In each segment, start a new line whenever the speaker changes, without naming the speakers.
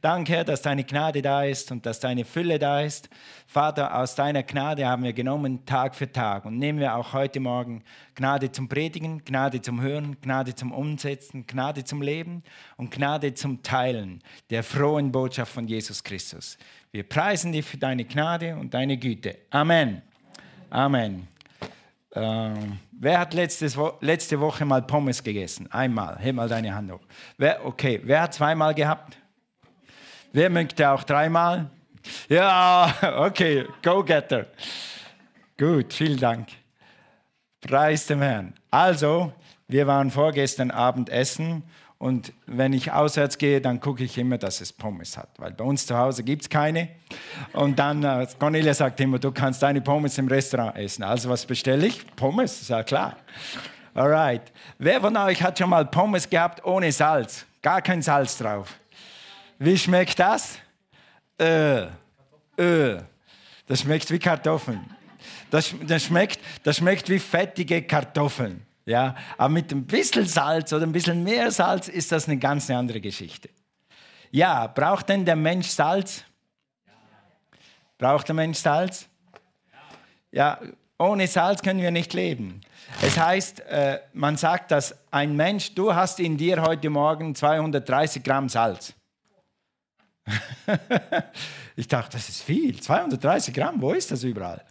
Danke, Herr, dass deine Gnade da ist und dass deine Fülle da ist. Vater, aus deiner Gnade haben wir genommen Tag für Tag und nehmen wir auch heute Morgen Gnade zum Predigen, Gnade zum Hören, Gnade zum Umsetzen, Gnade zum Leben und Gnade zum Teilen der frohen Botschaft von Jesus Christus. Wir preisen dich für deine Gnade und deine Güte. Amen. Amen. Ähm, wer hat letztes Wo letzte Woche mal Pommes gegessen? Einmal. Heb mal deine Hand hoch. Wer, okay, wer hat zweimal gehabt? Wer möchte auch dreimal? Ja, okay, Go-Getter. Gut, vielen Dank. Preis dem Herrn. Also, wir waren vorgestern Abend essen und wenn ich auswärts gehe, dann gucke ich immer, dass es Pommes hat, weil bei uns zu Hause gibt es keine. Und dann, äh, Cornelia sagt immer, du kannst deine Pommes im Restaurant essen. Also was bestelle ich? Pommes, ist ja klar. Alright. Wer von euch hat schon mal Pommes gehabt ohne Salz? Gar kein Salz drauf. Wie schmeckt das? Äh, äh. Das schmeckt wie Kartoffeln. Das, das, schmeckt, das schmeckt wie fettige Kartoffeln. Ja, aber mit ein bisschen Salz oder ein bisschen mehr Salz ist das eine ganz andere Geschichte. Ja, braucht denn der Mensch Salz? Braucht der Mensch Salz? Ja, ohne Salz können wir nicht leben. Es heißt, äh, man sagt, dass ein Mensch, du hast in dir heute Morgen 230 Gramm Salz. ich dachte, das ist viel. 230 Gramm, wo ist das überall?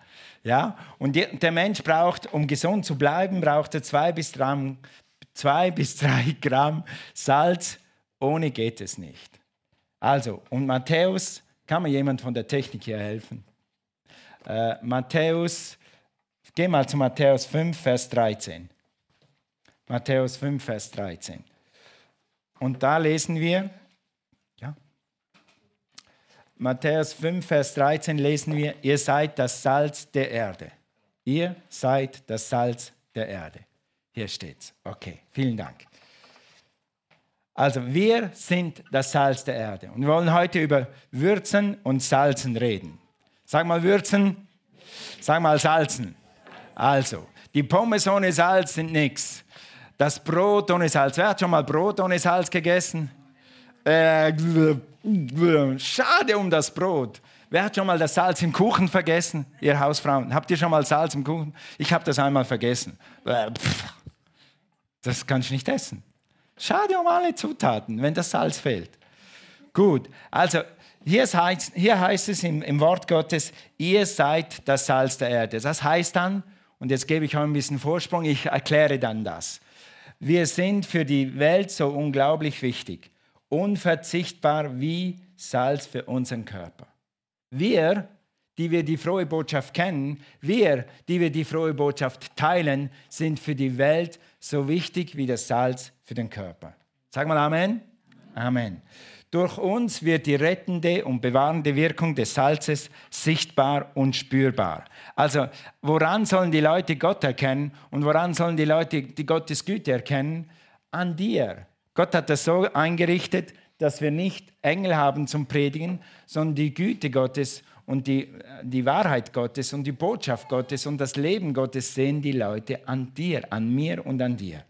Ja? Und der Mensch braucht, um gesund zu bleiben, braucht er zwei bis, drei, zwei bis drei Gramm Salz. Ohne geht es nicht. Also, und Matthäus, kann mir jemand von der Technik hier helfen? Äh, Matthäus, geh mal zu Matthäus 5, Vers 13. Matthäus 5, Vers 13. Und da lesen wir, Matthäus 5, Vers 13 lesen wir, ihr seid das Salz der Erde. Ihr seid das Salz der Erde. Hier steht's. Okay, vielen Dank. Also wir sind das Salz der Erde. Und wir wollen heute über Würzen und Salzen reden. Sag mal Würzen, sag mal Salzen. Also, die Pommes ohne Salz sind nichts. Das Brot ohne Salz. Wer hat schon mal Brot ohne Salz gegessen? Äh, Schade um das Brot. Wer hat schon mal das Salz im Kuchen vergessen? Ihr Hausfrauen, habt ihr schon mal Salz im Kuchen? Ich habe das einmal vergessen. Das kannst du nicht essen. Schade um alle Zutaten, wenn das Salz fehlt. Gut, also hier heißt, hier heißt es im, im Wort Gottes, ihr seid das Salz der Erde. Das heißt dann, und jetzt gebe ich euch ein bisschen Vorsprung, ich erkläre dann das. Wir sind für die Welt so unglaublich wichtig unverzichtbar wie Salz für unseren Körper. Wir, die wir die frohe Botschaft kennen, wir, die wir die frohe Botschaft teilen, sind für die Welt so wichtig wie das Salz für den Körper. Sag mal Amen. Amen. Durch uns wird die rettende und bewahrende Wirkung des Salzes sichtbar und spürbar. Also, woran sollen die Leute Gott erkennen und woran sollen die Leute die Gottes Güte erkennen? An dir. Gott hat das so eingerichtet, dass wir nicht Engel haben zum Predigen, sondern die Güte Gottes und die, die Wahrheit Gottes und die Botschaft Gottes und das Leben Gottes sehen die Leute an dir, an mir und an dir.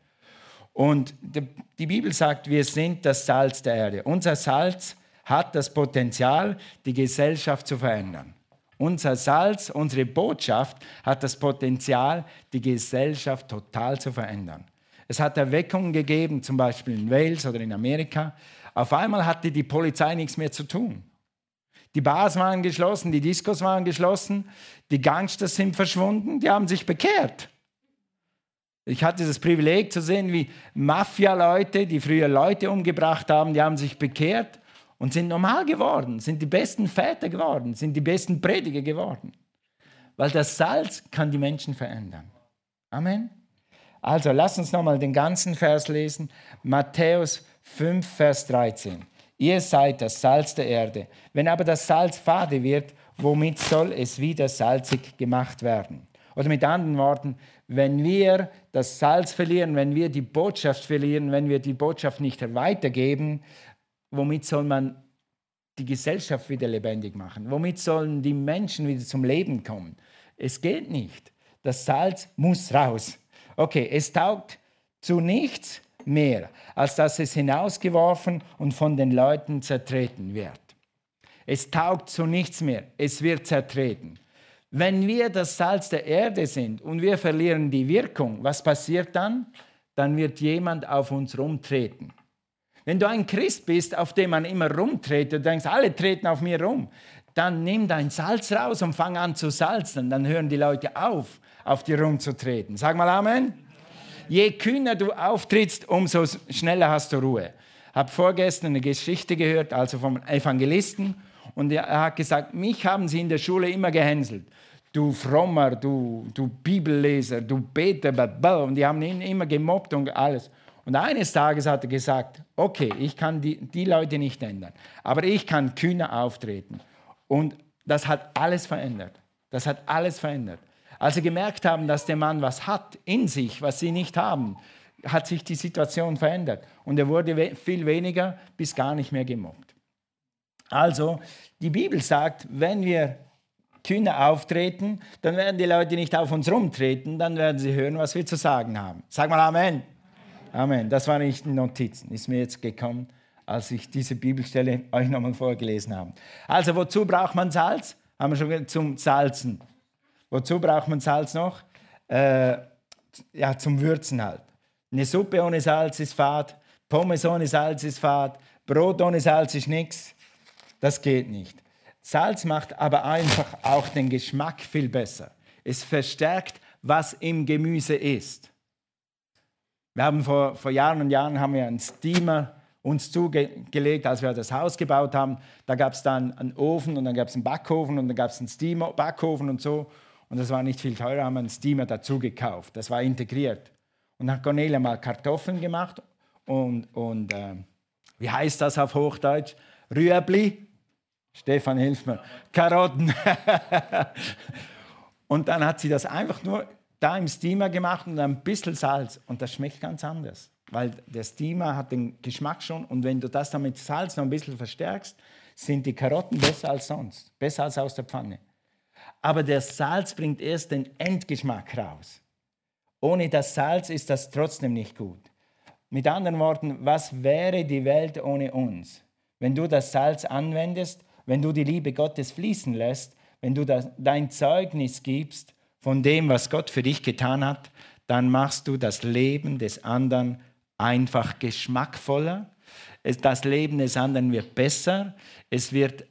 Und die Bibel sagt, wir sind das Salz der Erde. Unser Salz hat das Potenzial, die Gesellschaft zu verändern. Unser Salz, unsere Botschaft hat das Potenzial, die Gesellschaft total zu verändern. Es hat Erweckungen gegeben, zum Beispiel in Wales oder in Amerika. Auf einmal hatte die Polizei nichts mehr zu tun. Die Bars waren geschlossen, die Diskos waren geschlossen, die Gangsters sind verschwunden, die haben sich bekehrt. Ich hatte das Privileg zu sehen, wie Mafia-Leute, die früher Leute umgebracht haben, die haben sich bekehrt und sind normal geworden, sind die besten Väter geworden, sind die besten Prediger geworden. Weil das Salz kann die Menschen verändern. Amen. Also lass uns nochmal den ganzen Vers lesen. Matthäus 5, Vers 13. Ihr seid das Salz der Erde. Wenn aber das Salz fade wird, womit soll es wieder salzig gemacht werden? Oder mit anderen Worten, wenn wir das Salz verlieren, wenn wir die Botschaft verlieren, wenn wir die Botschaft nicht weitergeben, womit soll man die Gesellschaft wieder lebendig machen? Womit sollen die Menschen wieder zum Leben kommen? Es geht nicht. Das Salz muss raus. Okay, es taugt zu nichts, mehr, als dass es hinausgeworfen und von den Leuten zertreten wird. Es taugt zu nichts mehr, es wird zertreten. Wenn wir das Salz der Erde sind und wir verlieren die Wirkung, was passiert dann? Dann wird jemand auf uns rumtreten. Wenn du ein Christ bist, auf dem man immer rumtretet, du denkst, alle treten auf mir rum, dann nimm dein Salz raus und fang an zu salzen. Dann hören die Leute auf, auf dir rumzutreten. Sag mal Amen. Je kühner du auftrittst, umso schneller hast du Ruhe. Habe vorgestern eine Geschichte gehört, also vom Evangelisten, und er hat gesagt, mich haben sie in der Schule immer gehänselt. Du Frommer, du, du Bibelleser, du Beter, und die haben ihn immer gemobbt und alles. Und eines Tages hat er gesagt, okay, ich kann die, die Leute nicht ändern, aber ich kann kühner auftreten. Und das hat alles verändert. Das hat alles verändert. Als sie gemerkt haben, dass der Mann was hat in sich, was sie nicht haben, hat sich die Situation verändert. Und er wurde viel weniger bis gar nicht mehr gemobbt. Also, die Bibel sagt, wenn wir kühner auftreten, dann werden die Leute nicht auf uns rumtreten, dann werden sie hören, was wir zu sagen haben. Sag mal Amen. Amen. Das waren nicht Notizen, ist mir jetzt gekommen, als ich diese Bibelstelle euch nochmal vorgelesen habe. Also, wozu braucht man Salz? Haben wir schon zum Salzen. Wozu braucht man Salz noch? Äh, ja, zum Würzen halt. Eine Suppe ohne Salz ist fad, Pommes ohne Salz ist fad, Brot ohne Salz ist nichts. Das geht nicht. Salz macht aber einfach auch den Geschmack viel besser. Es verstärkt, was im Gemüse ist. Wir haben vor, vor Jahren und Jahren haben wir einen Steamer uns zugelegt, als wir das Haus gebaut haben. Da gab es dann einen Ofen und dann gab es einen Backofen und dann gab es einen Steamer, Backofen und so. Und das war nicht viel teurer, haben wir einen Steamer dazu gekauft. Das war integriert. Und dann hat Cornelia mal Kartoffeln gemacht und, und äh, wie heißt das auf Hochdeutsch? Rüebli. Stefan, hilf mir. Karotten. und dann hat sie das einfach nur da im Steamer gemacht und ein bisschen Salz. Und das schmeckt ganz anders. Weil der Steamer hat den Geschmack schon. Und wenn du das dann mit Salz noch ein bisschen verstärkst, sind die Karotten besser als sonst. Besser als aus der Pfanne aber der Salz bringt erst den Endgeschmack raus. Ohne das Salz ist das trotzdem nicht gut. Mit anderen Worten, was wäre die Welt ohne uns? Wenn du das Salz anwendest, wenn du die Liebe Gottes fließen lässt, wenn du das, dein Zeugnis gibst von dem, was Gott für dich getan hat, dann machst du das Leben des anderen einfach geschmackvoller. Das Leben des anderen wird besser. Es wird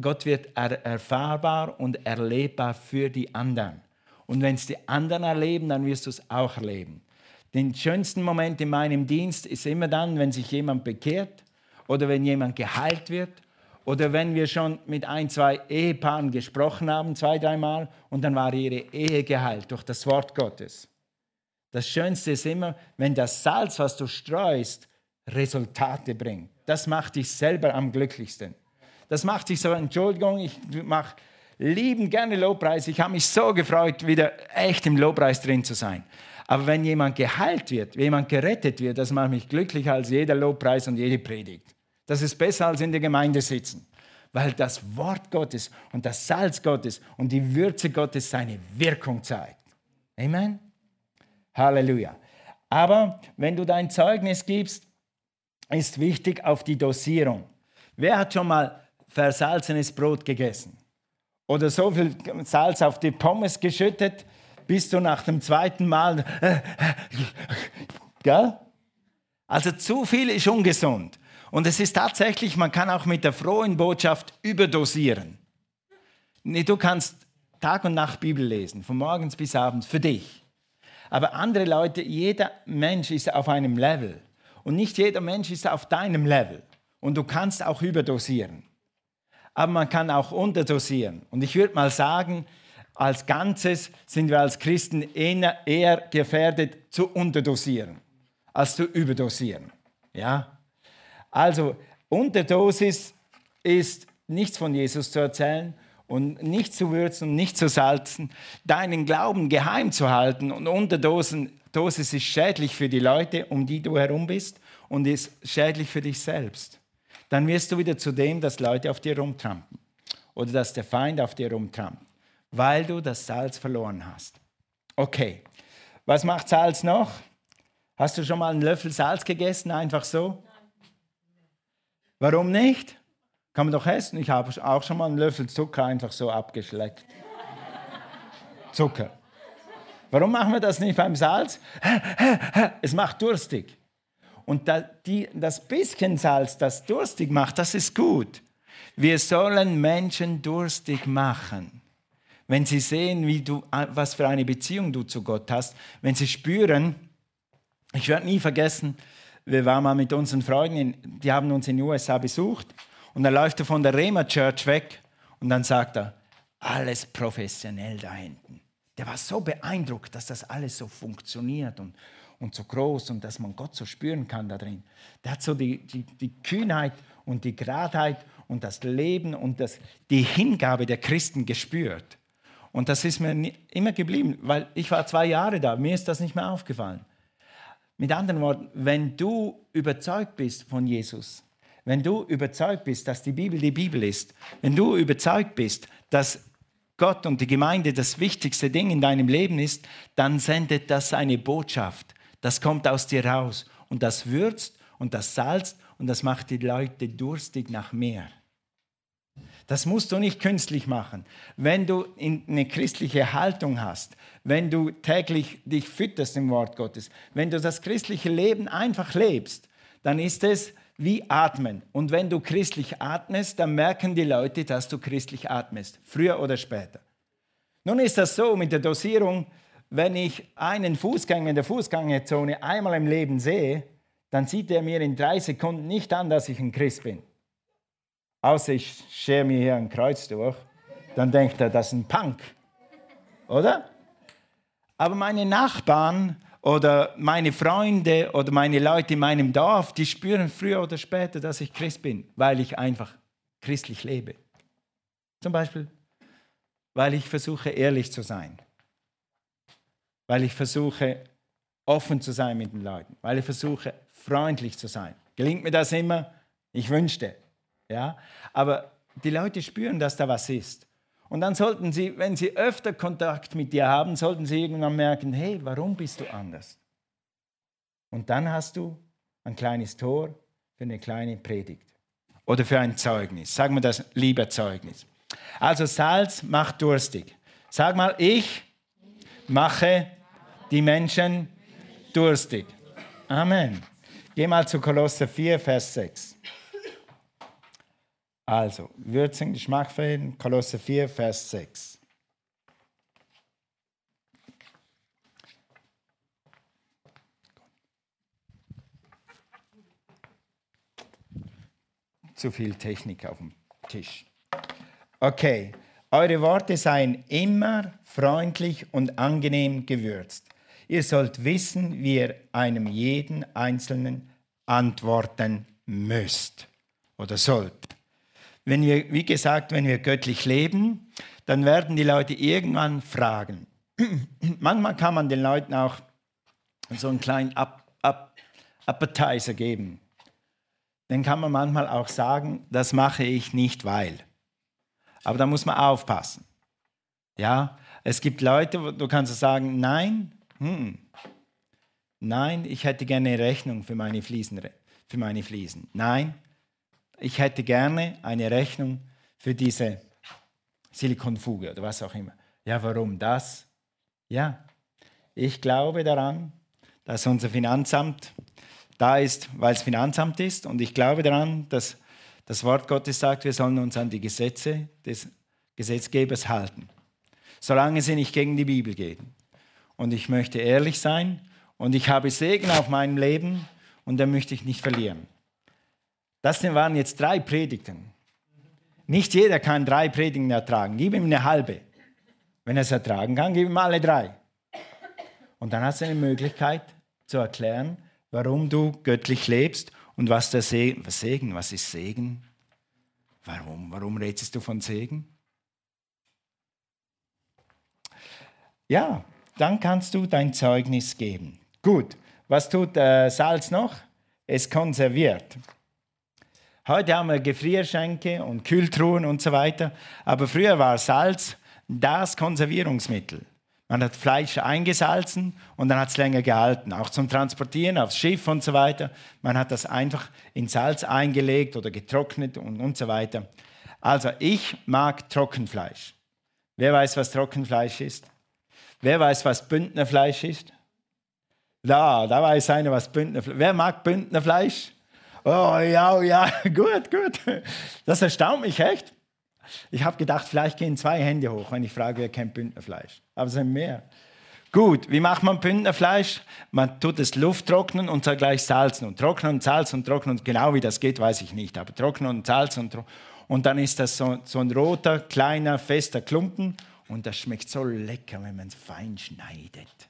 Gott wird er erfahrbar und erlebbar für die anderen. Und wenn es die anderen erleben, dann wirst du es auch erleben. Den schönsten Moment in meinem Dienst ist immer dann, wenn sich jemand bekehrt oder wenn jemand geheilt wird oder wenn wir schon mit ein, zwei Ehepaaren gesprochen haben, zwei, dreimal, und dann war ihre Ehe geheilt durch das Wort Gottes. Das Schönste ist immer, wenn das Salz, was du streust, Resultate bringt. Das macht dich selber am glücklichsten. Das macht sich so, Entschuldigung, ich mache lieben gerne Lobpreis. Ich habe mich so gefreut, wieder echt im Lobpreis drin zu sein. Aber wenn jemand geheilt wird, wenn jemand gerettet wird, das macht mich glücklicher als jeder Lobpreis und jede Predigt. Das ist besser als in der Gemeinde sitzen. Weil das Wort Gottes und das Salz Gottes und die Würze Gottes seine Wirkung zeigt. Amen. Halleluja. Aber wenn du dein Zeugnis gibst, ist wichtig auf die Dosierung. Wer hat schon mal versalzenes Brot gegessen. Oder so viel Salz auf die Pommes geschüttet, bis du nach dem zweiten Mal. Gell? Also zu viel ist ungesund. Und es ist tatsächlich, man kann auch mit der frohen Botschaft überdosieren. Du kannst Tag und Nacht Bibel lesen, von morgens bis abends, für dich. Aber andere Leute, jeder Mensch ist auf einem Level. Und nicht jeder Mensch ist auf deinem Level. Und du kannst auch überdosieren aber man kann auch unterdosieren. Und ich würde mal sagen, als Ganzes sind wir als Christen eher, gefährdet zu unterdosieren als zu überdosieren. Ja? Also Unterdosis ist nichts von Jesus zu erzählen und nicht zu würzen und nicht zu salzen, deinen Glauben geheim zu halten und Unterdosis ist schädlich für die Leute, um die du herum bist und ist schädlich für dich selbst dann wirst du wieder zu dem, dass Leute auf dir rumtrampen oder dass der Feind auf dir rumtrampt, weil du das Salz verloren hast. Okay, was macht Salz noch? Hast du schon mal einen Löffel Salz gegessen, einfach so? Warum nicht? Kann man doch essen. Ich habe auch schon mal einen Löffel Zucker einfach so abgeschleckt. Zucker. Warum machen wir das nicht beim Salz? Es macht durstig. Und das bisschen Salz, das durstig macht, das ist gut. Wir sollen Menschen durstig machen. Wenn sie sehen, wie du, was für eine Beziehung du zu Gott hast, wenn sie spüren, ich werde nie vergessen, wir waren mal mit unseren Freunden, die haben uns in den USA besucht und dann läuft er von der Rema Church weg und dann sagt er, alles professionell da hinten. Der war so beeindruckt, dass das alles so funktioniert und, und so groß und dass man Gott so spüren kann da drin. Der hat so die, die, die Kühnheit und die Geradheit und das Leben und das, die Hingabe der Christen gespürt. Und das ist mir immer geblieben, weil ich war zwei Jahre da, mir ist das nicht mehr aufgefallen. Mit anderen Worten, wenn du überzeugt bist von Jesus, wenn du überzeugt bist, dass die Bibel die Bibel ist, wenn du überzeugt bist, dass Gott und die Gemeinde das wichtigste Ding in deinem Leben ist, dann sendet das eine Botschaft. Das kommt aus dir raus und das würzt und das salzt und das macht die Leute durstig nach mehr. Das musst du nicht künstlich machen. Wenn du eine christliche Haltung hast, wenn du täglich dich fütterst im Wort Gottes, wenn du das christliche Leben einfach lebst, dann ist es wie atmen. Und wenn du christlich atmest, dann merken die Leute, dass du christlich atmest, früher oder später. Nun ist das so mit der Dosierung, wenn ich einen Fußgänger in der Fußgängerzone einmal im Leben sehe, dann sieht er mir in drei Sekunden nicht an, dass ich ein Christ bin. Außer ich schere mir hier ein Kreuz durch, dann denkt er, das ist ein Punk. Oder? Aber meine Nachbarn oder meine Freunde oder meine Leute in meinem Dorf, die spüren früher oder später, dass ich Christ bin, weil ich einfach christlich lebe. Zum Beispiel, weil ich versuche, ehrlich zu sein. Weil ich versuche, offen zu sein mit den Leuten. Weil ich versuche, freundlich zu sein. Gelingt mir das immer? Ich wünschte. Ja? Aber die Leute spüren, dass da was ist. Und dann sollten sie, wenn sie öfter Kontakt mit dir haben, sollten sie irgendwann merken, hey, warum bist du anders? Und dann hast du ein kleines Tor für eine kleine Predigt oder für ein Zeugnis. Sagen wir das lieber Zeugnis. Also Salz macht durstig. Sag mal, ich mache die Menschen durstig. Amen. Geh mal zu Kolosser 4, Vers 6. Also, Würzen, Geschmack verhindern, Kolosse 4, Vers 6. Zu viel Technik auf dem Tisch. Okay, eure Worte seien immer freundlich und angenehm gewürzt. Ihr sollt wissen, wie ihr einem jeden Einzelnen antworten müsst oder sollt. Wenn wir, wie gesagt, wenn wir göttlich leben, dann werden die Leute irgendwann fragen. Manchmal kann man den Leuten auch so einen kleinen Up, Up, Appetizer geben. Dann kann man manchmal auch sagen, das mache ich nicht, weil. Aber da muss man aufpassen. Ja, es gibt Leute, wo du kannst sagen, nein, hm, nein, ich hätte gerne eine Rechnung für meine Fliesen. Für meine Fliesen. Nein, ich hätte gerne eine Rechnung für diese Silikonfuge oder was auch immer. Ja, warum das? Ja, ich glaube daran, dass unser Finanzamt da ist, weil es Finanzamt ist. Und ich glaube daran, dass das Wort Gottes sagt, wir sollen uns an die Gesetze des Gesetzgebers halten, solange sie nicht gegen die Bibel gehen. Und ich möchte ehrlich sein und ich habe Segen auf meinem Leben und den möchte ich nicht verlieren. Das waren jetzt drei Predigten. Nicht jeder kann drei Predigten ertragen. Gib ihm eine halbe. Wenn er es ertragen kann, gib ihm alle drei. Und dann hast du eine Möglichkeit zu erklären, warum du göttlich lebst und was der Segen, was Segen, was ist Segen? Warum, warum redest du von Segen? Ja, dann kannst du dein Zeugnis geben. Gut, was tut äh, Salz noch? Es konserviert. Heute haben wir Gefrierschenke und Kühltruhen und so weiter. Aber früher war Salz das Konservierungsmittel. Man hat Fleisch eingesalzen und dann hat es länger gehalten. Auch zum Transportieren aufs Schiff und so weiter. Man hat das einfach in Salz eingelegt oder getrocknet und, und so weiter. Also ich mag Trockenfleisch. Wer weiß, was Trockenfleisch ist? Wer weiß, was Bündnerfleisch ist? Da, da weiß einer, was Bündnerfleisch Wer mag Bündnerfleisch? Oh ja, oh, ja, gut, gut. Das erstaunt mich echt. Ich habe gedacht, vielleicht gehen zwei Hände hoch, wenn ich frage, wer kennt Bündnerfleisch. Aber es sind mehr. Gut, wie macht man Bündnerfleisch? Man tut es Luft trocknen und dann gleich salzen und trocknen und salzen und trocknen. Und genau wie das geht, weiß ich nicht. Aber trocknen und salzen und. Und dann ist das so, so ein roter, kleiner, fester Klumpen. Und das schmeckt so lecker, wenn man es fein schneidet.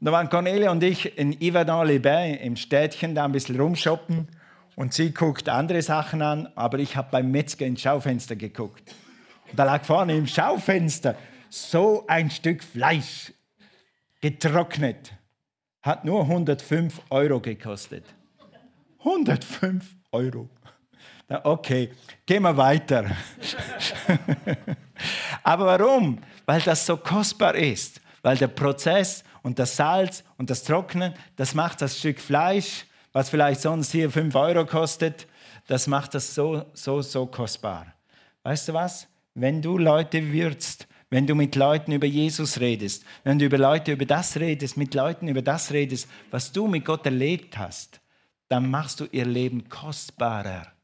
Und da waren Cornelia und ich in Yverdon-les-Bains im Städtchen da ein bisschen rumshoppen. Und sie guckt andere Sachen an, aber ich habe beim Metzger ins Schaufenster geguckt. Und da lag vorne im Schaufenster so ein Stück Fleisch, getrocknet. Hat nur 105 Euro gekostet. 105 Euro. Okay, gehen wir weiter. Aber warum? Weil das so kostbar ist. Weil der Prozess und das Salz und das Trocknen, das macht das Stück Fleisch, was vielleicht sonst hier 5 Euro kostet, das macht das so, so, so kostbar. Weißt du was? Wenn du Leute würzt, wenn du mit Leuten über Jesus redest, wenn du über Leute über das redest, mit Leuten über das redest, was du mit Gott erlebt hast, dann machst du ihr Leben kostbarer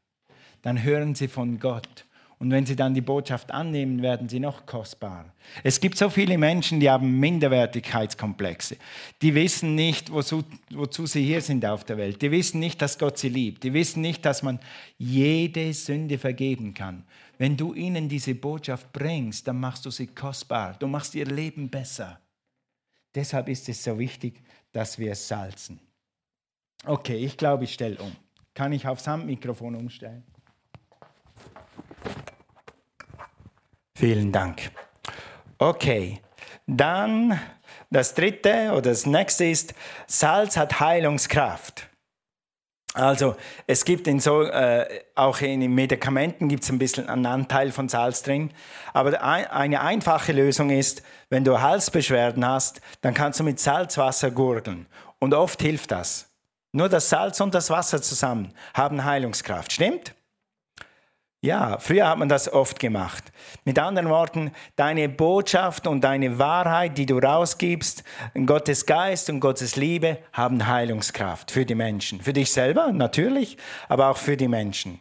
dann hören sie von Gott. Und wenn sie dann die Botschaft annehmen, werden sie noch kostbarer. Es gibt so viele Menschen, die haben Minderwertigkeitskomplexe. Die wissen nicht, wozu, wozu sie hier sind auf der Welt. Die wissen nicht, dass Gott sie liebt. Die wissen nicht, dass man jede Sünde vergeben kann. Wenn du ihnen diese Botschaft bringst, dann machst du sie kostbar. Du machst ihr Leben besser. Deshalb ist es so wichtig, dass wir es salzen. Okay, ich glaube, ich stelle um. Kann ich aufs Handmikrofon umstellen? Vielen Dank. Okay, dann das dritte oder das nächste ist, Salz hat Heilungskraft. Also es gibt in so, äh, auch in Medikamenten gibt es ein bisschen einen Anteil von Salz drin. Aber eine einfache Lösung ist, wenn du Halsbeschwerden hast, dann kannst du mit Salzwasser gurgeln. Und oft hilft das. Nur das Salz und das Wasser zusammen haben Heilungskraft. Stimmt? Ja, früher hat man das oft gemacht. Mit anderen Worten, deine Botschaft und deine Wahrheit, die du rausgibst, Gottes Geist und Gottes Liebe haben Heilungskraft für die Menschen. Für dich selber natürlich, aber auch für die Menschen.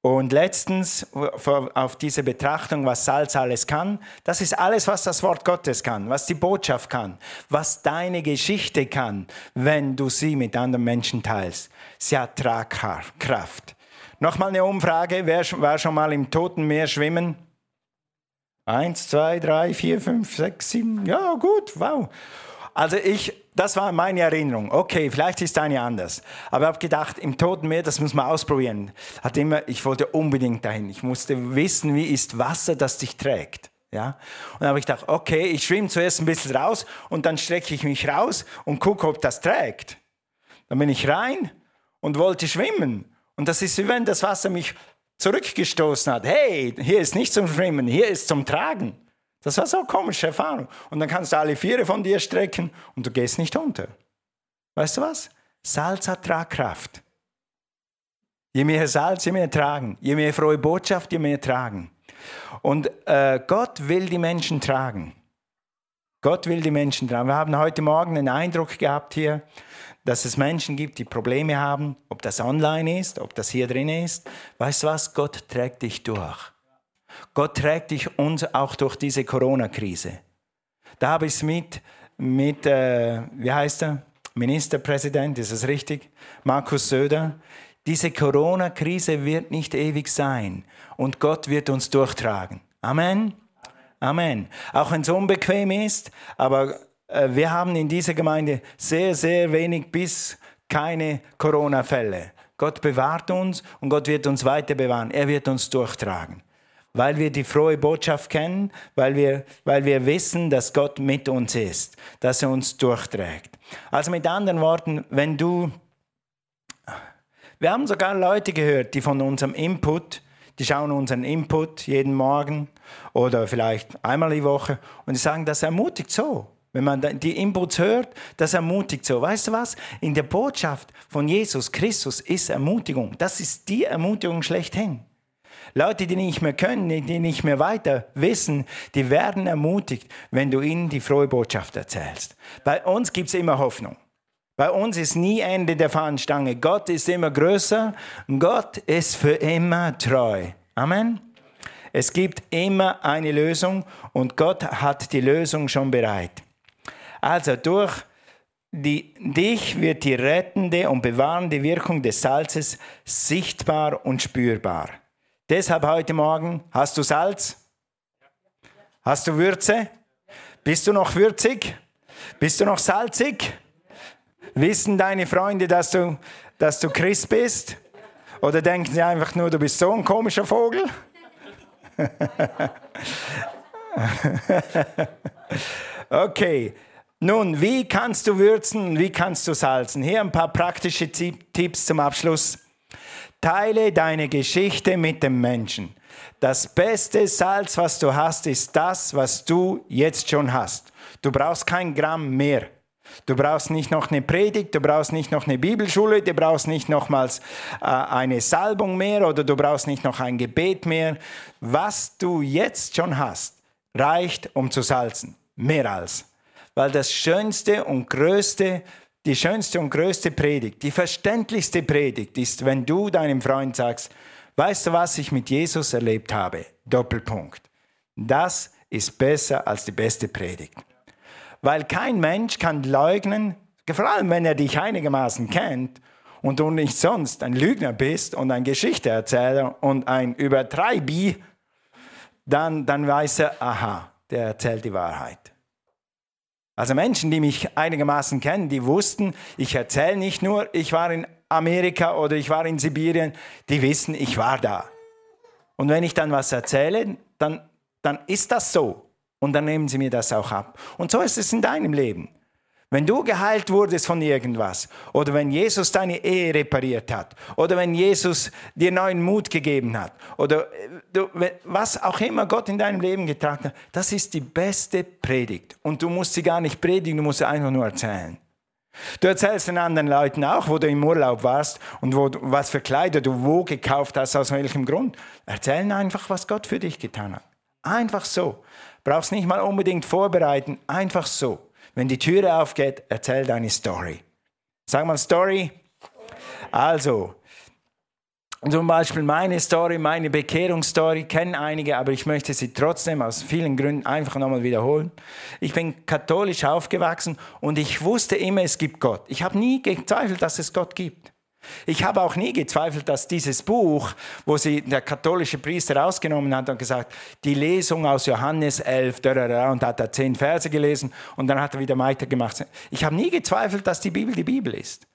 Und letztens auf diese Betrachtung, was Salz alles kann, das ist alles, was das Wort Gottes kann, was die Botschaft kann, was deine Geschichte kann, wenn du sie mit anderen Menschen teilst. Sie hat Tragkraft. Nochmal eine Umfrage. Wer war schon mal im Toten Meer schwimmen? Eins, zwei, drei, vier, fünf, sechs, sieben. Ja, gut, wow. Also ich, das war meine Erinnerung. Okay, vielleicht ist eine anders. Aber ich habe gedacht, im Toten Meer, das muss man ausprobieren. Hat immer, ich wollte unbedingt dahin. Ich musste wissen, wie ist Wasser, das dich trägt. Ja? Und dann habe ich gedacht, okay, ich schwimme zuerst ein bisschen raus und dann strecke ich mich raus und gucke, ob das trägt. Dann bin ich rein und wollte schwimmen. Und das ist wie wenn das Wasser mich zurückgestoßen hat. Hey, hier ist nicht zum Schwimmen, hier ist zum Tragen. Das war so eine komische Erfahrung. Und dann kannst du alle Viere von dir strecken und du gehst nicht unter. Weißt du was? Salz hat Tragkraft. Je mehr Salz, je mehr tragen. Je mehr frohe Botschaft, je mehr tragen. Und äh, Gott will die Menschen tragen. Gott will die Menschen tragen. Wir haben heute Morgen einen Eindruck gehabt hier, dass es Menschen gibt, die Probleme haben, ob das online ist, ob das hier drin ist. Weißt du was? Gott trägt dich durch. Gott trägt dich uns auch durch diese Corona-Krise. Da habe ich es mit, mit äh, wie heißt er? Ministerpräsident, ist es richtig? Markus Söder. Diese Corona-Krise wird nicht ewig sein und Gott wird uns durchtragen. Amen. Amen. Auch wenn es unbequem ist, aber wir haben in dieser Gemeinde sehr, sehr wenig bis keine Corona-Fälle. Gott bewahrt uns und Gott wird uns weiter bewahren. Er wird uns durchtragen. Weil wir die frohe Botschaft kennen, weil wir, weil wir wissen, dass Gott mit uns ist, dass er uns durchträgt. Also mit anderen Worten, wenn du, wir haben sogar Leute gehört, die von unserem Input, die schauen unseren Input jeden Morgen oder vielleicht einmal die Woche und die sagen, das ermutigt so. Wenn man die Inputs hört, das ermutigt so. Weißt du was? In der Botschaft von Jesus Christus ist Ermutigung. Das ist die Ermutigung schlechthin. Leute, die nicht mehr können, die nicht mehr weiter wissen, die werden ermutigt, wenn du ihnen die frohe Botschaft erzählst. Bei uns gibt es immer Hoffnung. Bei uns ist nie Ende der Fahnenstange. Gott ist immer größer Gott ist für immer treu. Amen. Es gibt immer eine Lösung und Gott hat die Lösung schon bereit. Also durch die, dich wird die rettende und bewahrende Wirkung des Salzes sichtbar und spürbar. Deshalb heute Morgen, hast du Salz? Hast du Würze? Bist du noch würzig? Bist du noch salzig? Wissen deine Freunde, dass du, dass du Christ bist? Oder denken sie einfach nur, du bist so ein komischer Vogel? okay, nun, wie kannst du würzen, wie kannst du salzen? Hier ein paar praktische Tipps zum Abschluss. Teile deine Geschichte mit dem Menschen. Das beste Salz, was du hast, ist das, was du jetzt schon hast. Du brauchst kein Gramm mehr. Du brauchst nicht noch eine Predigt, du brauchst nicht noch eine Bibelschule, du brauchst nicht nochmals äh, eine Salbung mehr oder du brauchst nicht noch ein Gebet mehr. Was du jetzt schon hast, reicht, um zu salzen. Mehr als weil das schönste und größte, die schönste und größte Predigt, die verständlichste Predigt ist, wenn du deinem Freund sagst, weißt du, was ich mit Jesus erlebt habe? Doppelpunkt. Das ist besser als die beste Predigt. Weil kein Mensch kann leugnen, vor allem wenn er dich einigermaßen kennt und du nicht sonst ein Lügner bist und ein Geschichteerzähler und ein Übertreibi, dann, dann weiß er, aha, der erzählt die Wahrheit. Also Menschen, die mich einigermaßen kennen, die wussten, ich erzähle nicht nur, ich war in Amerika oder ich war in Sibirien, die wissen, ich war da. Und wenn ich dann was erzähle, dann, dann ist das so. Und dann nehmen sie mir das auch ab. Und so ist es in deinem Leben. Wenn du geheilt wurdest von irgendwas oder wenn Jesus deine Ehe repariert hat oder wenn Jesus dir neuen Mut gegeben hat oder äh, was auch immer Gott in deinem Leben getragen hat, das ist die beste Predigt. Und du musst sie gar nicht predigen, du musst sie einfach nur erzählen. Du erzählst den anderen Leuten auch, wo du im Urlaub warst und wo, was für Kleider du wo gekauft hast, aus welchem Grund. Erzählen einfach, was Gott für dich getan hat. Einfach so. Brauchst nicht mal unbedingt vorbereiten, einfach so. Wenn die Türe aufgeht, erzähl deine Story. Sag mal Story. Also, zum Beispiel meine Story, meine Bekehrungsstory kennen einige, aber ich möchte sie trotzdem aus vielen Gründen einfach nochmal wiederholen. Ich bin katholisch aufgewachsen und ich wusste immer, es gibt Gott. Ich habe nie gezweifelt, dass es Gott gibt. Ich habe auch nie gezweifelt, dass dieses Buch, wo sie der katholische Priester rausgenommen hat und gesagt, die Lesung aus Johannes 11, und hat er zehn Verse gelesen und dann hat er wieder weitergemacht. Ich habe nie gezweifelt, dass die Bibel die Bibel ist.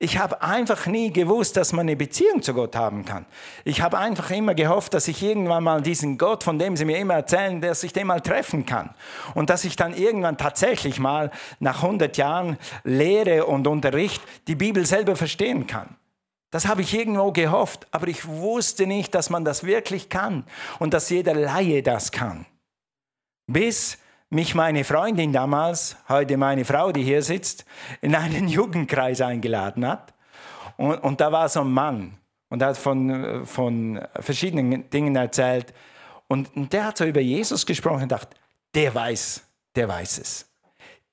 Ich habe einfach nie gewusst, dass man eine Beziehung zu Gott haben kann. Ich habe einfach immer gehofft, dass ich irgendwann mal diesen Gott, von dem sie mir immer erzählen, dass ich den mal treffen kann. Und dass ich dann irgendwann tatsächlich mal nach 100 Jahren Lehre und Unterricht die Bibel selber verstehen kann. Das habe ich irgendwo gehofft, aber ich wusste nicht, dass man das wirklich kann und dass jeder Laie das kann. Bis mich meine Freundin damals, heute meine Frau, die hier sitzt, in einen Jugendkreis eingeladen hat. Und, und da war so ein Mann und hat von, von verschiedenen Dingen erzählt. Und, und der hat so über Jesus gesprochen und dachte, der weiß, der weiß es.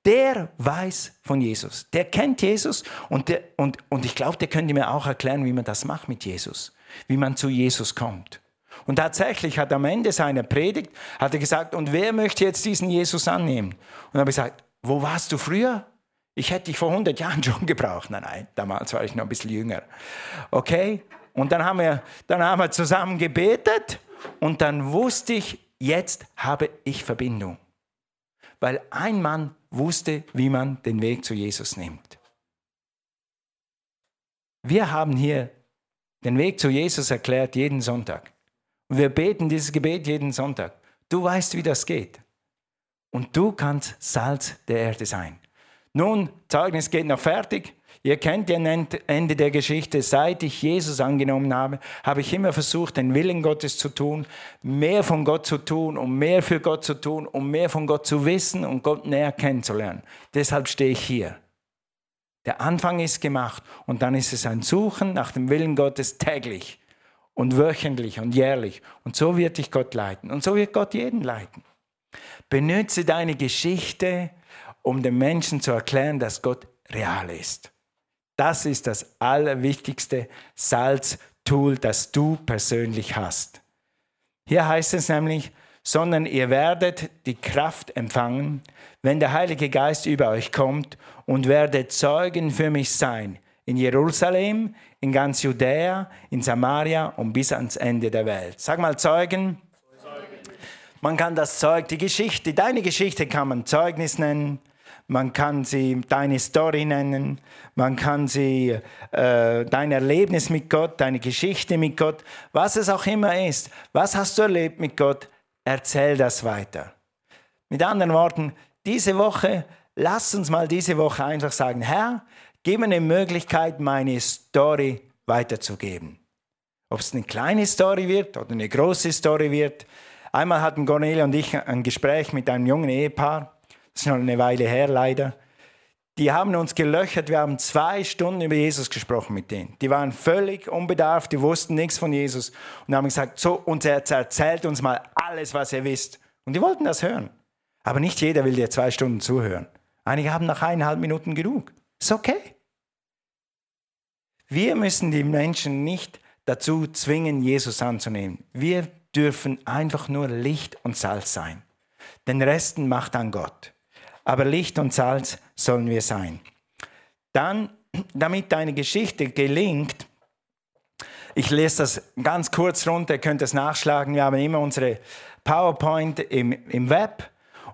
Der weiß von Jesus. Der kennt Jesus und, der, und, und ich glaube, der könnte mir auch erklären, wie man das macht mit Jesus, wie man zu Jesus kommt. Und tatsächlich hat am Ende seiner Predigt hat er gesagt, und wer möchte jetzt diesen Jesus annehmen? Und habe ich gesagt, wo warst du früher? Ich hätte dich vor 100 Jahren schon gebraucht. Nein, nein, damals war ich noch ein bisschen jünger. Okay? Und dann haben wir, dann haben wir zusammen gebetet und dann wusste ich, jetzt habe ich Verbindung. Weil ein Mann wusste, wie man den Weg zu Jesus nimmt. Wir haben hier den Weg zu Jesus erklärt jeden Sonntag. Und wir beten dieses Gebet jeden Sonntag. Du weißt, wie das geht. Und du kannst Salz der Erde sein. Nun, Zeugnis geht noch fertig. Ihr kennt ja Ende der Geschichte. Seit ich Jesus angenommen habe, habe ich immer versucht, den Willen Gottes zu tun, mehr von Gott zu tun, um mehr für Gott zu tun, um mehr von Gott zu wissen und Gott näher kennenzulernen. Deshalb stehe ich hier. Der Anfang ist gemacht und dann ist es ein Suchen nach dem Willen Gottes täglich und wöchentlich und jährlich. Und so wird dich Gott leiten und so wird Gott jeden leiten. Benütze deine Geschichte, um den Menschen zu erklären, dass Gott real ist. Das ist das allerwichtigste Salztool, das du persönlich hast. Hier heißt es nämlich, sondern ihr werdet die Kraft empfangen, wenn der Heilige Geist über euch kommt und werdet Zeugen für mich sein in Jerusalem, in ganz Judäa, in Samaria und bis ans Ende der Welt. Sag mal Zeugen. Man kann das Zeug, die Geschichte, deine Geschichte kann man Zeugnis nennen, man kann sie deine Story nennen, man kann sie äh, dein Erlebnis mit Gott, deine Geschichte mit Gott, was es auch immer ist. Was hast du erlebt mit Gott? Erzähl das weiter. Mit anderen Worten, diese Woche, lass uns mal diese Woche einfach sagen, Herr, gib mir eine Möglichkeit, meine Story weiterzugeben. Ob es eine kleine Story wird oder eine große Story wird. Einmal hatten Cornelia und ich ein Gespräch mit einem jungen Ehepaar, das ist noch eine Weile her leider. Die haben uns gelöchert, wir haben zwei Stunden über Jesus gesprochen mit denen. Die waren völlig unbedarft, die wussten nichts von Jesus und haben gesagt, so, und er erzählt uns mal alles, was ihr wisst. Und die wollten das hören. Aber nicht jeder will dir zwei Stunden zuhören. Einige haben nach eineinhalb Minuten genug. Ist okay. Wir müssen die Menschen nicht dazu zwingen, Jesus anzunehmen. Wir dürfen einfach nur Licht und Salz sein. Den Resten macht dann Gott. Aber Licht und Salz sollen wir sein. Dann, damit deine Geschichte gelingt, ich lese das ganz kurz runter, ihr könnt es nachschlagen. Wir haben immer unsere PowerPoint im, im Web.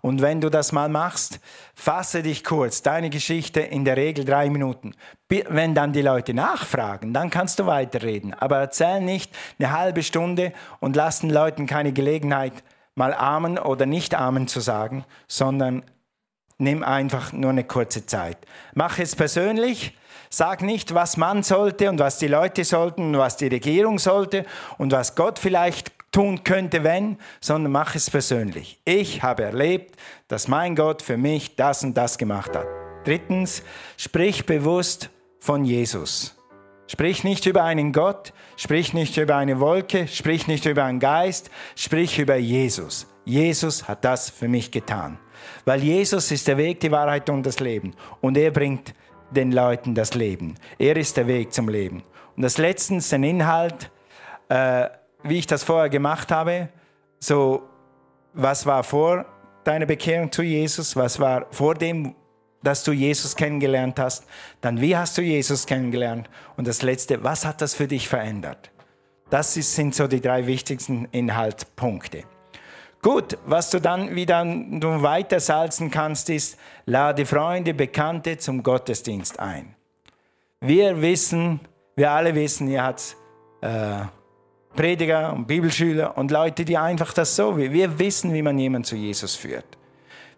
Und wenn du das mal machst, fasse dich kurz, deine Geschichte in der Regel drei Minuten. Wenn dann die Leute nachfragen, dann kannst du weiterreden. Aber erzähl nicht eine halbe Stunde und lass den Leuten keine Gelegenheit, mal Amen oder nicht Amen zu sagen, sondern nimm einfach nur eine kurze Zeit. Mach es persönlich. Sag nicht, was man sollte und was die Leute sollten und was die Regierung sollte und was Gott vielleicht tun könnte, wenn, sondern mach es persönlich. Ich habe erlebt, dass mein Gott für mich das und das gemacht hat. Drittens, sprich bewusst von Jesus. Sprich nicht über einen Gott, sprich nicht über eine Wolke, sprich nicht über einen Geist, sprich über Jesus. Jesus hat das für mich getan. Weil Jesus ist der Weg, die Wahrheit und das Leben. Und er bringt den Leuten das Leben. Er ist der Weg zum Leben. Und das letztens den Inhalt, äh, wie ich das vorher gemacht habe, so was war vor deiner Bekehrung zu Jesus, was war vor dem, dass du Jesus kennengelernt hast, dann wie hast du Jesus kennengelernt und das letzte, was hat das für dich verändert? Das sind so die drei wichtigsten Inhaltspunkte. Gut, was du dann wieder du weiter salzen kannst, ist, lade Freunde, Bekannte zum Gottesdienst ein. Wir wissen, wir alle wissen, ihr habt äh, Prediger und Bibelschüler und Leute, die einfach das so, wir wissen, wie man jemanden zu Jesus führt.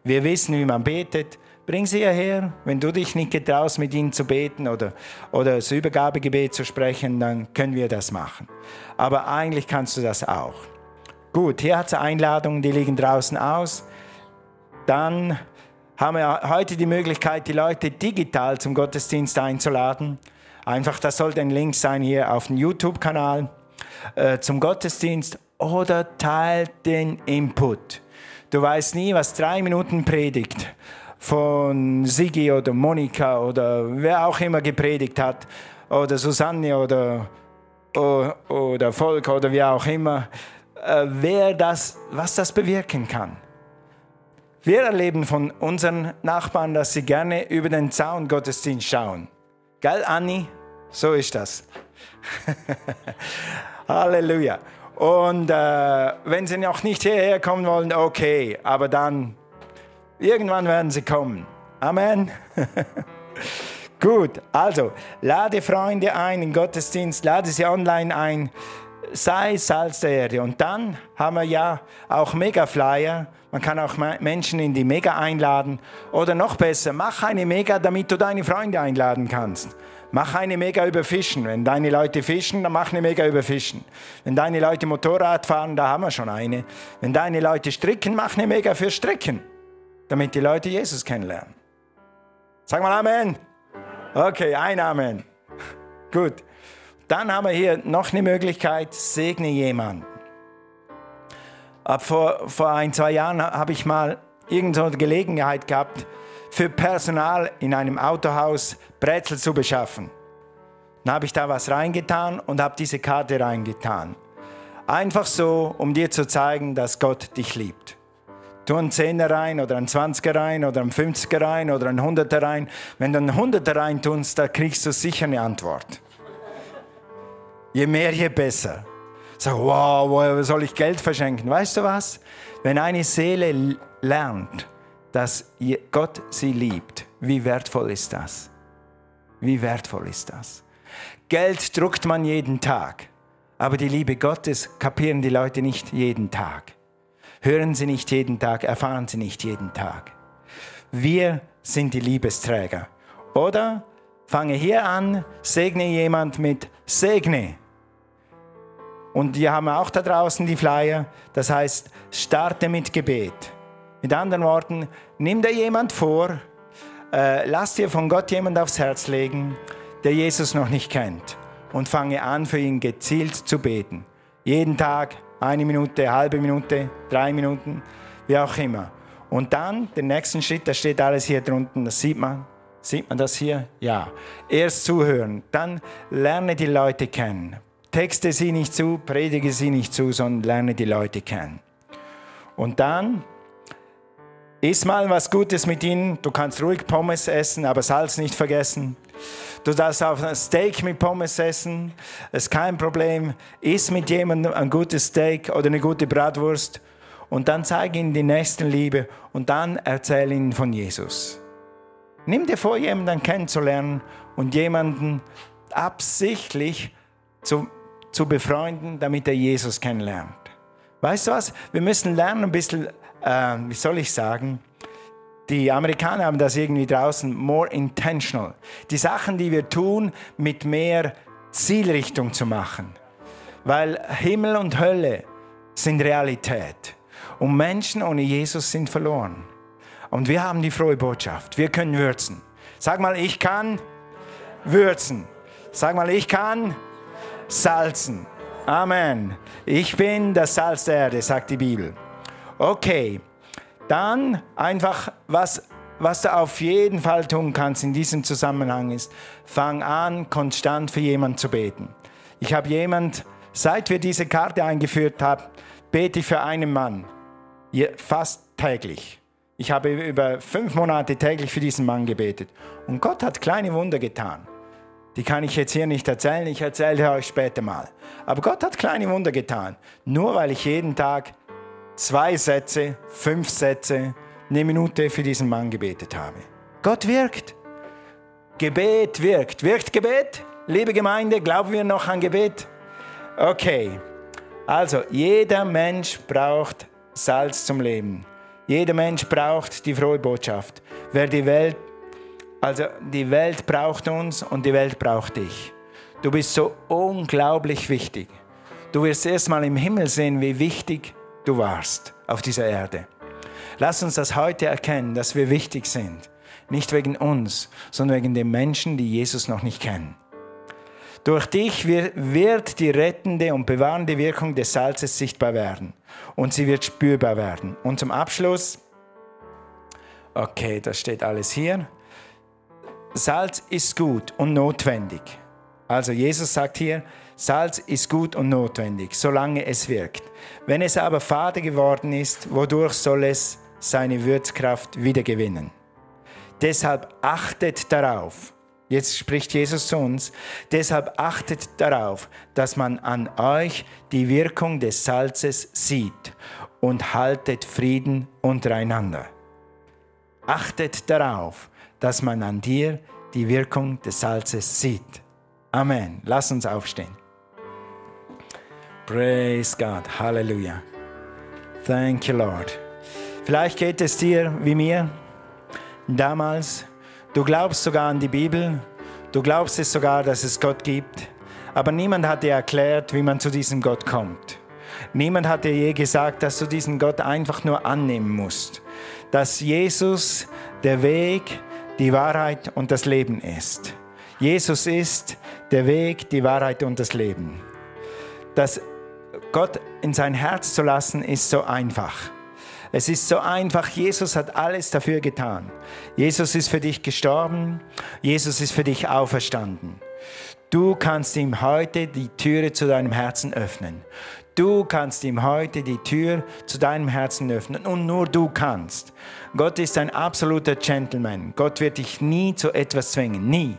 Wir wissen, wie man betet. Bring sie hierher. Wenn du dich nicht getraust, mit ihnen zu beten oder, oder das Übergabegebet zu sprechen, dann können wir das machen. Aber eigentlich kannst du das auch. Gut, hier hat es Einladungen, die liegen draußen aus. Dann haben wir heute die Möglichkeit, die Leute digital zum Gottesdienst einzuladen. Einfach, das sollte ein Link sein hier auf dem YouTube-Kanal äh, zum Gottesdienst oder teilt den Input. Du weißt nie, was drei Minuten predigt von Sigi oder Monika oder wer auch immer gepredigt hat oder Susanne oder, oder Volk oder wie auch immer äh, wer das, was das bewirken kann. Wir erleben von unseren Nachbarn, dass sie gerne über den Zaun Gottesdienst schauen. Gell, Anni? So ist das. Halleluja. Und äh, wenn sie noch nicht hierher kommen wollen, okay, aber dann irgendwann werden sie kommen. Amen. Gut, also lade Freunde ein in Gottesdienst, lade sie online ein sei Salz der Erde. Und dann haben wir ja auch Mega-Flyer. Man kann auch Menschen in die Mega einladen. Oder noch besser, mach eine Mega, damit du deine Freunde einladen kannst. Mach eine Mega über Fischen. Wenn deine Leute fischen, dann mach eine Mega über Fischen. Wenn deine Leute Motorrad fahren, da haben wir schon eine. Wenn deine Leute stricken, mach eine Mega für Stricken, damit die Leute Jesus kennenlernen. Sag mal Amen. Okay, ein Amen. Gut. Dann haben wir hier noch eine Möglichkeit, segne jemanden. Ab vor, vor ein, zwei Jahren habe ich mal irgendeine Gelegenheit gehabt, für Personal in einem Autohaus Brezel zu beschaffen. Dann habe ich da was reingetan und habe diese Karte reingetan. Einfach so, um dir zu zeigen, dass Gott dich liebt. Tu einen Zehner rein oder einen Zwanziger rein oder einen Fünfziger rein oder einen Hunderter rein. Wenn du einen Hunderter rein tust, da kriegst du sicher eine Antwort. Je mehr, je besser. Sag, wow, woher soll ich Geld verschenken? Weißt du was? Wenn eine Seele lernt, dass Gott sie liebt, wie wertvoll ist das? Wie wertvoll ist das? Geld druckt man jeden Tag, aber die Liebe Gottes kapieren die Leute nicht jeden Tag. Hören sie nicht jeden Tag, erfahren sie nicht jeden Tag. Wir sind die Liebesträger. Oder fange hier an, segne jemand mit Segne. Und wir haben auch da draußen die Flyer, das heißt, starte mit Gebet. Mit anderen Worten, nimm dir jemand vor, äh, lass dir von Gott jemand aufs Herz legen, der Jesus noch nicht kennt und fange an, für ihn gezielt zu beten. Jeden Tag, eine Minute, halbe Minute, drei Minuten, wie auch immer. Und dann den nächsten Schritt, da steht alles hier drunten, das sieht man. Sieht man das hier? Ja. Erst zuhören, dann lerne die Leute kennen. Texte sie nicht zu, predige sie nicht zu, sondern lerne die Leute kennen. Und dann iss mal was Gutes mit ihnen. Du kannst ruhig Pommes essen, aber Salz nicht vergessen. Du darfst auch ein Steak mit Pommes essen, das ist kein Problem. Iss mit jemandem ein gutes Steak oder eine gute Bratwurst und dann zeig ihnen die Nächstenliebe und dann erzähl ihnen von Jesus. Nimm dir vor, jemanden kennenzulernen und jemanden absichtlich zu zu befreunden, damit er Jesus kennenlernt. Weißt du was? Wir müssen lernen, ein bisschen, äh, wie soll ich sagen, die Amerikaner haben das irgendwie draußen, more intentional. Die Sachen, die wir tun, mit mehr Zielrichtung zu machen. Weil Himmel und Hölle sind Realität. Und Menschen ohne Jesus sind verloren. Und wir haben die frohe Botschaft. Wir können würzen. Sag mal, ich kann würzen. Sag mal, ich kann salzen. Amen. Ich bin das Salz der Erde, sagt die Bibel. Okay, dann einfach, was, was du auf jeden Fall tun kannst in diesem Zusammenhang ist, fang an, konstant für jemanden zu beten. Ich habe jemand, seit wir diese Karte eingeführt haben, bete ich für einen Mann, fast täglich. Ich habe über fünf Monate täglich für diesen Mann gebetet. Und Gott hat kleine Wunder getan. Die kann ich jetzt hier nicht erzählen, ich erzähle euch später mal. Aber Gott hat kleine Wunder getan. Nur weil ich jeden Tag zwei Sätze, fünf Sätze, eine Minute für diesen Mann gebetet habe. Gott wirkt. Gebet wirkt. Wirkt Gebet? Liebe Gemeinde, glauben wir noch an Gebet? Okay. Also, jeder Mensch braucht Salz zum Leben. Jeder Mensch braucht die frohe Botschaft. Wer die Welt also die Welt braucht uns und die Welt braucht dich. Du bist so unglaublich wichtig. Du wirst erst mal im Himmel sehen, wie wichtig du warst auf dieser Erde. Lass uns das heute erkennen, dass wir wichtig sind. Nicht wegen uns, sondern wegen den Menschen, die Jesus noch nicht kennen. Durch dich wird die rettende und bewahrende Wirkung des Salzes sichtbar werden und sie wird spürbar werden. Und zum Abschluss, okay, das steht alles hier. Salz ist gut und notwendig. Also Jesus sagt hier, Salz ist gut und notwendig, solange es wirkt. Wenn es aber fade geworden ist, wodurch soll es seine Würzkraft wiedergewinnen? Deshalb achtet darauf, jetzt spricht Jesus zu uns, deshalb achtet darauf, dass man an euch die Wirkung des Salzes sieht und haltet Frieden untereinander. Achtet darauf, dass man an dir die Wirkung des Salzes sieht. Amen. Lass uns aufstehen. Praise God. Halleluja. Thank you, Lord. Vielleicht geht es dir wie mir damals. Du glaubst sogar an die Bibel. Du glaubst es sogar, dass es Gott gibt. Aber niemand hat dir erklärt, wie man zu diesem Gott kommt. Niemand hat dir je gesagt, dass du diesen Gott einfach nur annehmen musst. Dass Jesus der Weg, die Wahrheit und das Leben ist. Jesus ist der Weg, die Wahrheit und das Leben. Das Gott in sein Herz zu lassen, ist so einfach. Es ist so einfach. Jesus hat alles dafür getan. Jesus ist für dich gestorben. Jesus ist für dich auferstanden. Du kannst ihm heute die Türe zu deinem Herzen öffnen. Du kannst ihm heute die Tür zu deinem Herzen öffnen und nur du kannst. Gott ist ein absoluter Gentleman. Gott wird dich nie zu etwas zwingen, nie.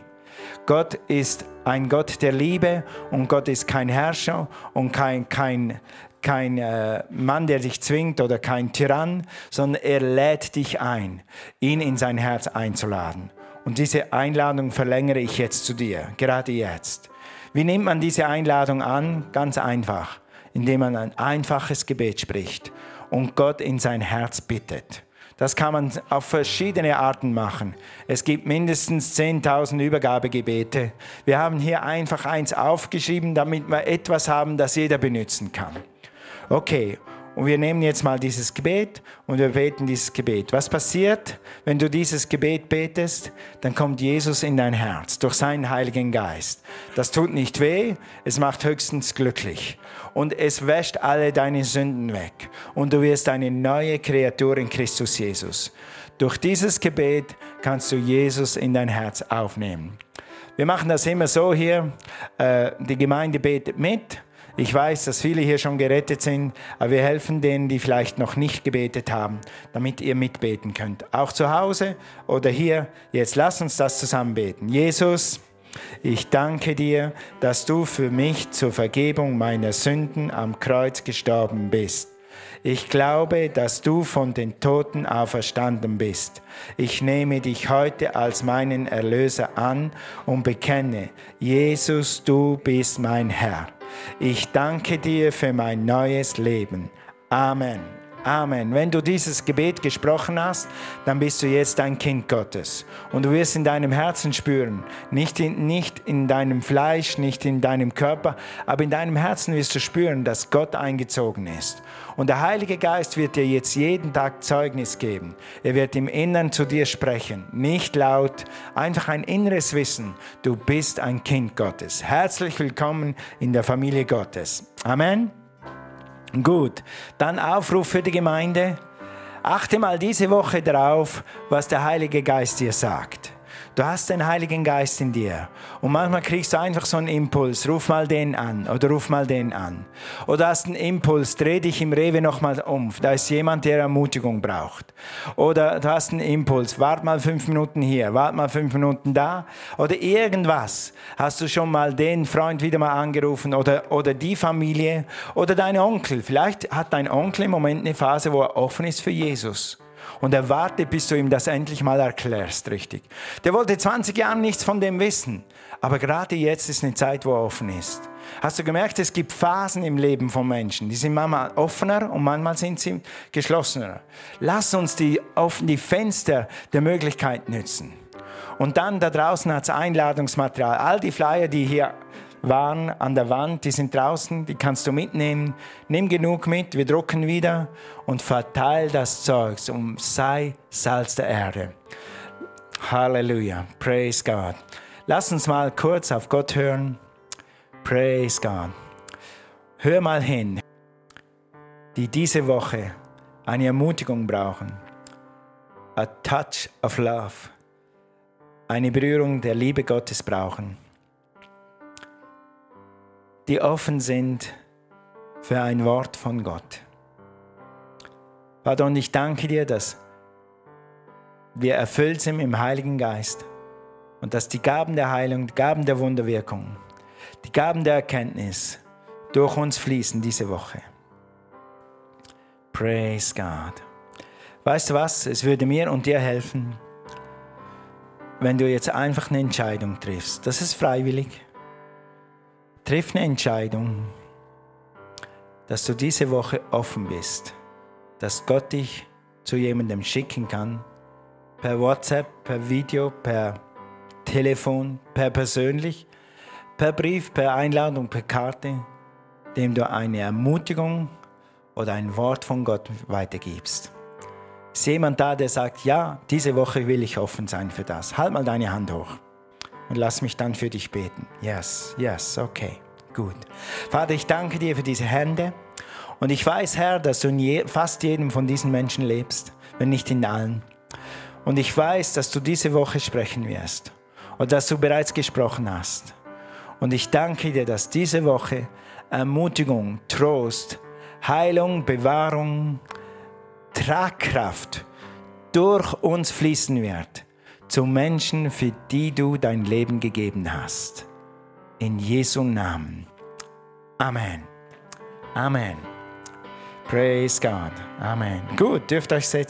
Gott ist ein Gott der Liebe und Gott ist kein Herrscher und kein, kein, kein äh, Mann, der dich zwingt oder kein Tyrann, sondern er lädt dich ein, ihn in sein Herz einzuladen. Und diese Einladung verlängere ich jetzt zu dir, gerade jetzt. Wie nimmt man diese Einladung an? Ganz einfach, indem man ein einfaches Gebet spricht und Gott in sein Herz bittet. Das kann man auf verschiedene Arten machen. Es gibt mindestens 10.000 Übergabegebete. Wir haben hier einfach eins aufgeschrieben, damit wir etwas haben, das jeder benutzen kann. Okay, und wir nehmen jetzt mal dieses Gebet und wir beten dieses Gebet. Was passiert, wenn du dieses Gebet betest? Dann kommt Jesus in dein Herz durch seinen Heiligen Geist. Das tut nicht weh, es macht höchstens glücklich. Und es wäscht alle deine Sünden weg. Und du wirst eine neue Kreatur in Christus Jesus. Durch dieses Gebet kannst du Jesus in dein Herz aufnehmen. Wir machen das immer so hier. Äh, die Gemeinde betet mit ich weiß, dass viele hier schon gerettet sind, aber wir helfen denen, die vielleicht noch nicht gebetet haben, damit ihr mitbeten könnt. Auch zu Hause oder hier. Jetzt lass uns das zusammen beten. Jesus, ich danke dir, dass du für mich zur Vergebung meiner Sünden am Kreuz gestorben bist. Ich glaube, dass du von den Toten auferstanden bist. Ich nehme dich heute als meinen Erlöser an und bekenne, Jesus, du bist mein Herr. Ich danke dir für mein neues Leben. Amen. Amen. Wenn du dieses Gebet gesprochen hast, dann bist du jetzt ein Kind Gottes. Und du wirst in deinem Herzen spüren, nicht in, nicht in deinem Fleisch, nicht in deinem Körper, aber in deinem Herzen wirst du spüren, dass Gott eingezogen ist. Und der Heilige Geist wird dir jetzt jeden Tag Zeugnis geben. Er wird im Innern zu dir sprechen, nicht laut, einfach ein inneres Wissen, du bist ein Kind Gottes. Herzlich willkommen in der Familie Gottes. Amen. Gut, dann Aufruf für die Gemeinde. Achte mal diese Woche darauf, was der Heilige Geist dir sagt. Du hast den Heiligen Geist in dir. Und manchmal kriegst du einfach so einen Impuls, ruf mal den an oder ruf mal den an. Oder hast einen Impuls, dreh dich im Rewe nochmal um. Da ist jemand, der Ermutigung braucht. Oder du hast einen Impuls, wart mal fünf Minuten hier, wart mal fünf Minuten da. Oder irgendwas. Hast du schon mal den Freund wieder mal angerufen oder, oder die Familie oder dein Onkel. Vielleicht hat dein Onkel im Moment eine Phase, wo er offen ist für Jesus und er wartet, bis du ihm das endlich mal erklärst, richtig. Der wollte 20 Jahre nichts von dem wissen, aber gerade jetzt ist eine Zeit, wo er offen ist. Hast du gemerkt, es gibt Phasen im Leben von Menschen, die sind manchmal offener und manchmal sind sie geschlossener. Lass uns die, offen, die Fenster der Möglichkeit nützen. Und dann da draußen hat es Einladungsmaterial. All die Flyer, die hier waren an der Wand, die sind draußen, die kannst du mitnehmen. Nimm genug mit, wir drucken wieder und verteil das Zeug und sei Salz der Erde. Halleluja, praise God. Lass uns mal kurz auf Gott hören. Praise God. Hör mal hin, die diese Woche eine Ermutigung brauchen. A touch of love. Eine Berührung der Liebe Gottes brauchen die offen sind für ein Wort von Gott. Vater, und ich danke dir, dass wir erfüllt sind im Heiligen Geist und dass die Gaben der Heilung, die Gaben der Wunderwirkung, die Gaben der Erkenntnis durch uns fließen diese Woche. Praise God. Weißt du was? Es würde mir und dir helfen, wenn du jetzt einfach eine Entscheidung triffst. Das ist freiwillig. Triff eine Entscheidung. dass du diese Woche offen bist, dass Gott dich zu jemandem schicken kann, per WhatsApp, per Video, per Telefon, per persönlich, per Brief, per Einladung, per Karte, dem du eine Ermutigung oder ein Wort von Gott weitergibst. Ist jemand da, der sagt, ja, diese Woche will ich offen sein für das? Halt mal deine Hand hoch und lass mich dann für dich beten. Yes, yes, okay, gut. Vater, ich danke dir für diese Hände und ich weiß, Herr, dass du in je, fast jedem von diesen Menschen lebst, wenn nicht in allen. Und ich weiß, dass du diese Woche sprechen wirst und dass du bereits gesprochen hast. Und ich danke dir, dass diese Woche Ermutigung, Trost, Heilung, Bewahrung, Tragkraft durch uns fließen wird zu Menschen, für die du dein Leben gegeben hast. In Jesu Namen. Amen. Amen. Praise God. Amen. Gut, dürft euch setzen.